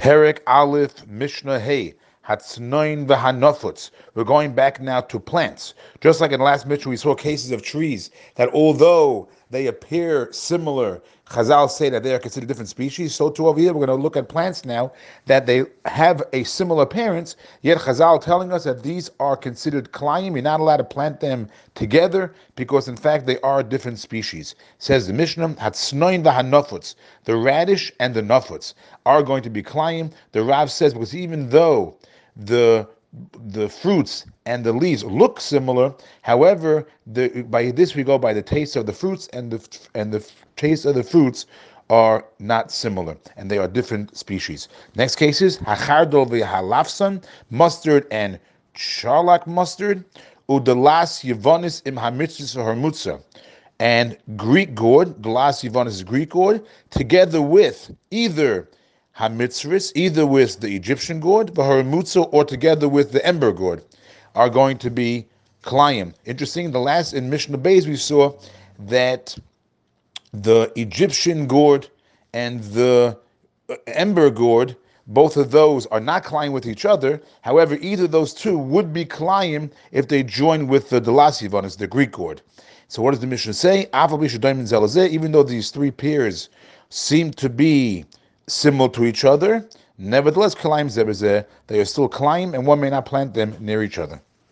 Perik Aleph Mishnah Hey. Hatznoin v'hanofutz. We're going back now to plants. Just like in the last Mishnah, we saw cases of trees that although they appear similar, Chazal say that they are considered different species. So too over here, we're going to look at plants now that they have a similar appearance. Yet Chazal telling us that these are considered klayim. You're not allowed to plant them together because in fact they are different species. Says the Mishnah, Hatznoin v'hanofutz. The radish and the nofuts are going to be klayim. The Rav says because even though the the fruits and the leaves look similar. However, the, by this we go by the taste of the fruits, and the and the taste of the fruits are not similar, and they are different species. Next case is hachardol v'halafsan, mustard and charlock mustard, udelas yevonis im hamitzris harmutza, and Greek gourd, delas yevonis is Greek gourd, together with either hamitzris, either with the Egyptian gourd, the or together with the ember gourd, are going to be klayim. Interesting. The last in Mishnah Bays we saw that the Egyptian gourd and the uh, ember gourd, both of those are not klayim with each other. However, either of those two would be klayim if they join with the delasivanis, the Greek gourd. So what does the Mishnah say? Even though these three pairs seem to be similar to each other. Nevertheless, kalayim zebezeh, they are still kalayim, and one may not plant them near each other.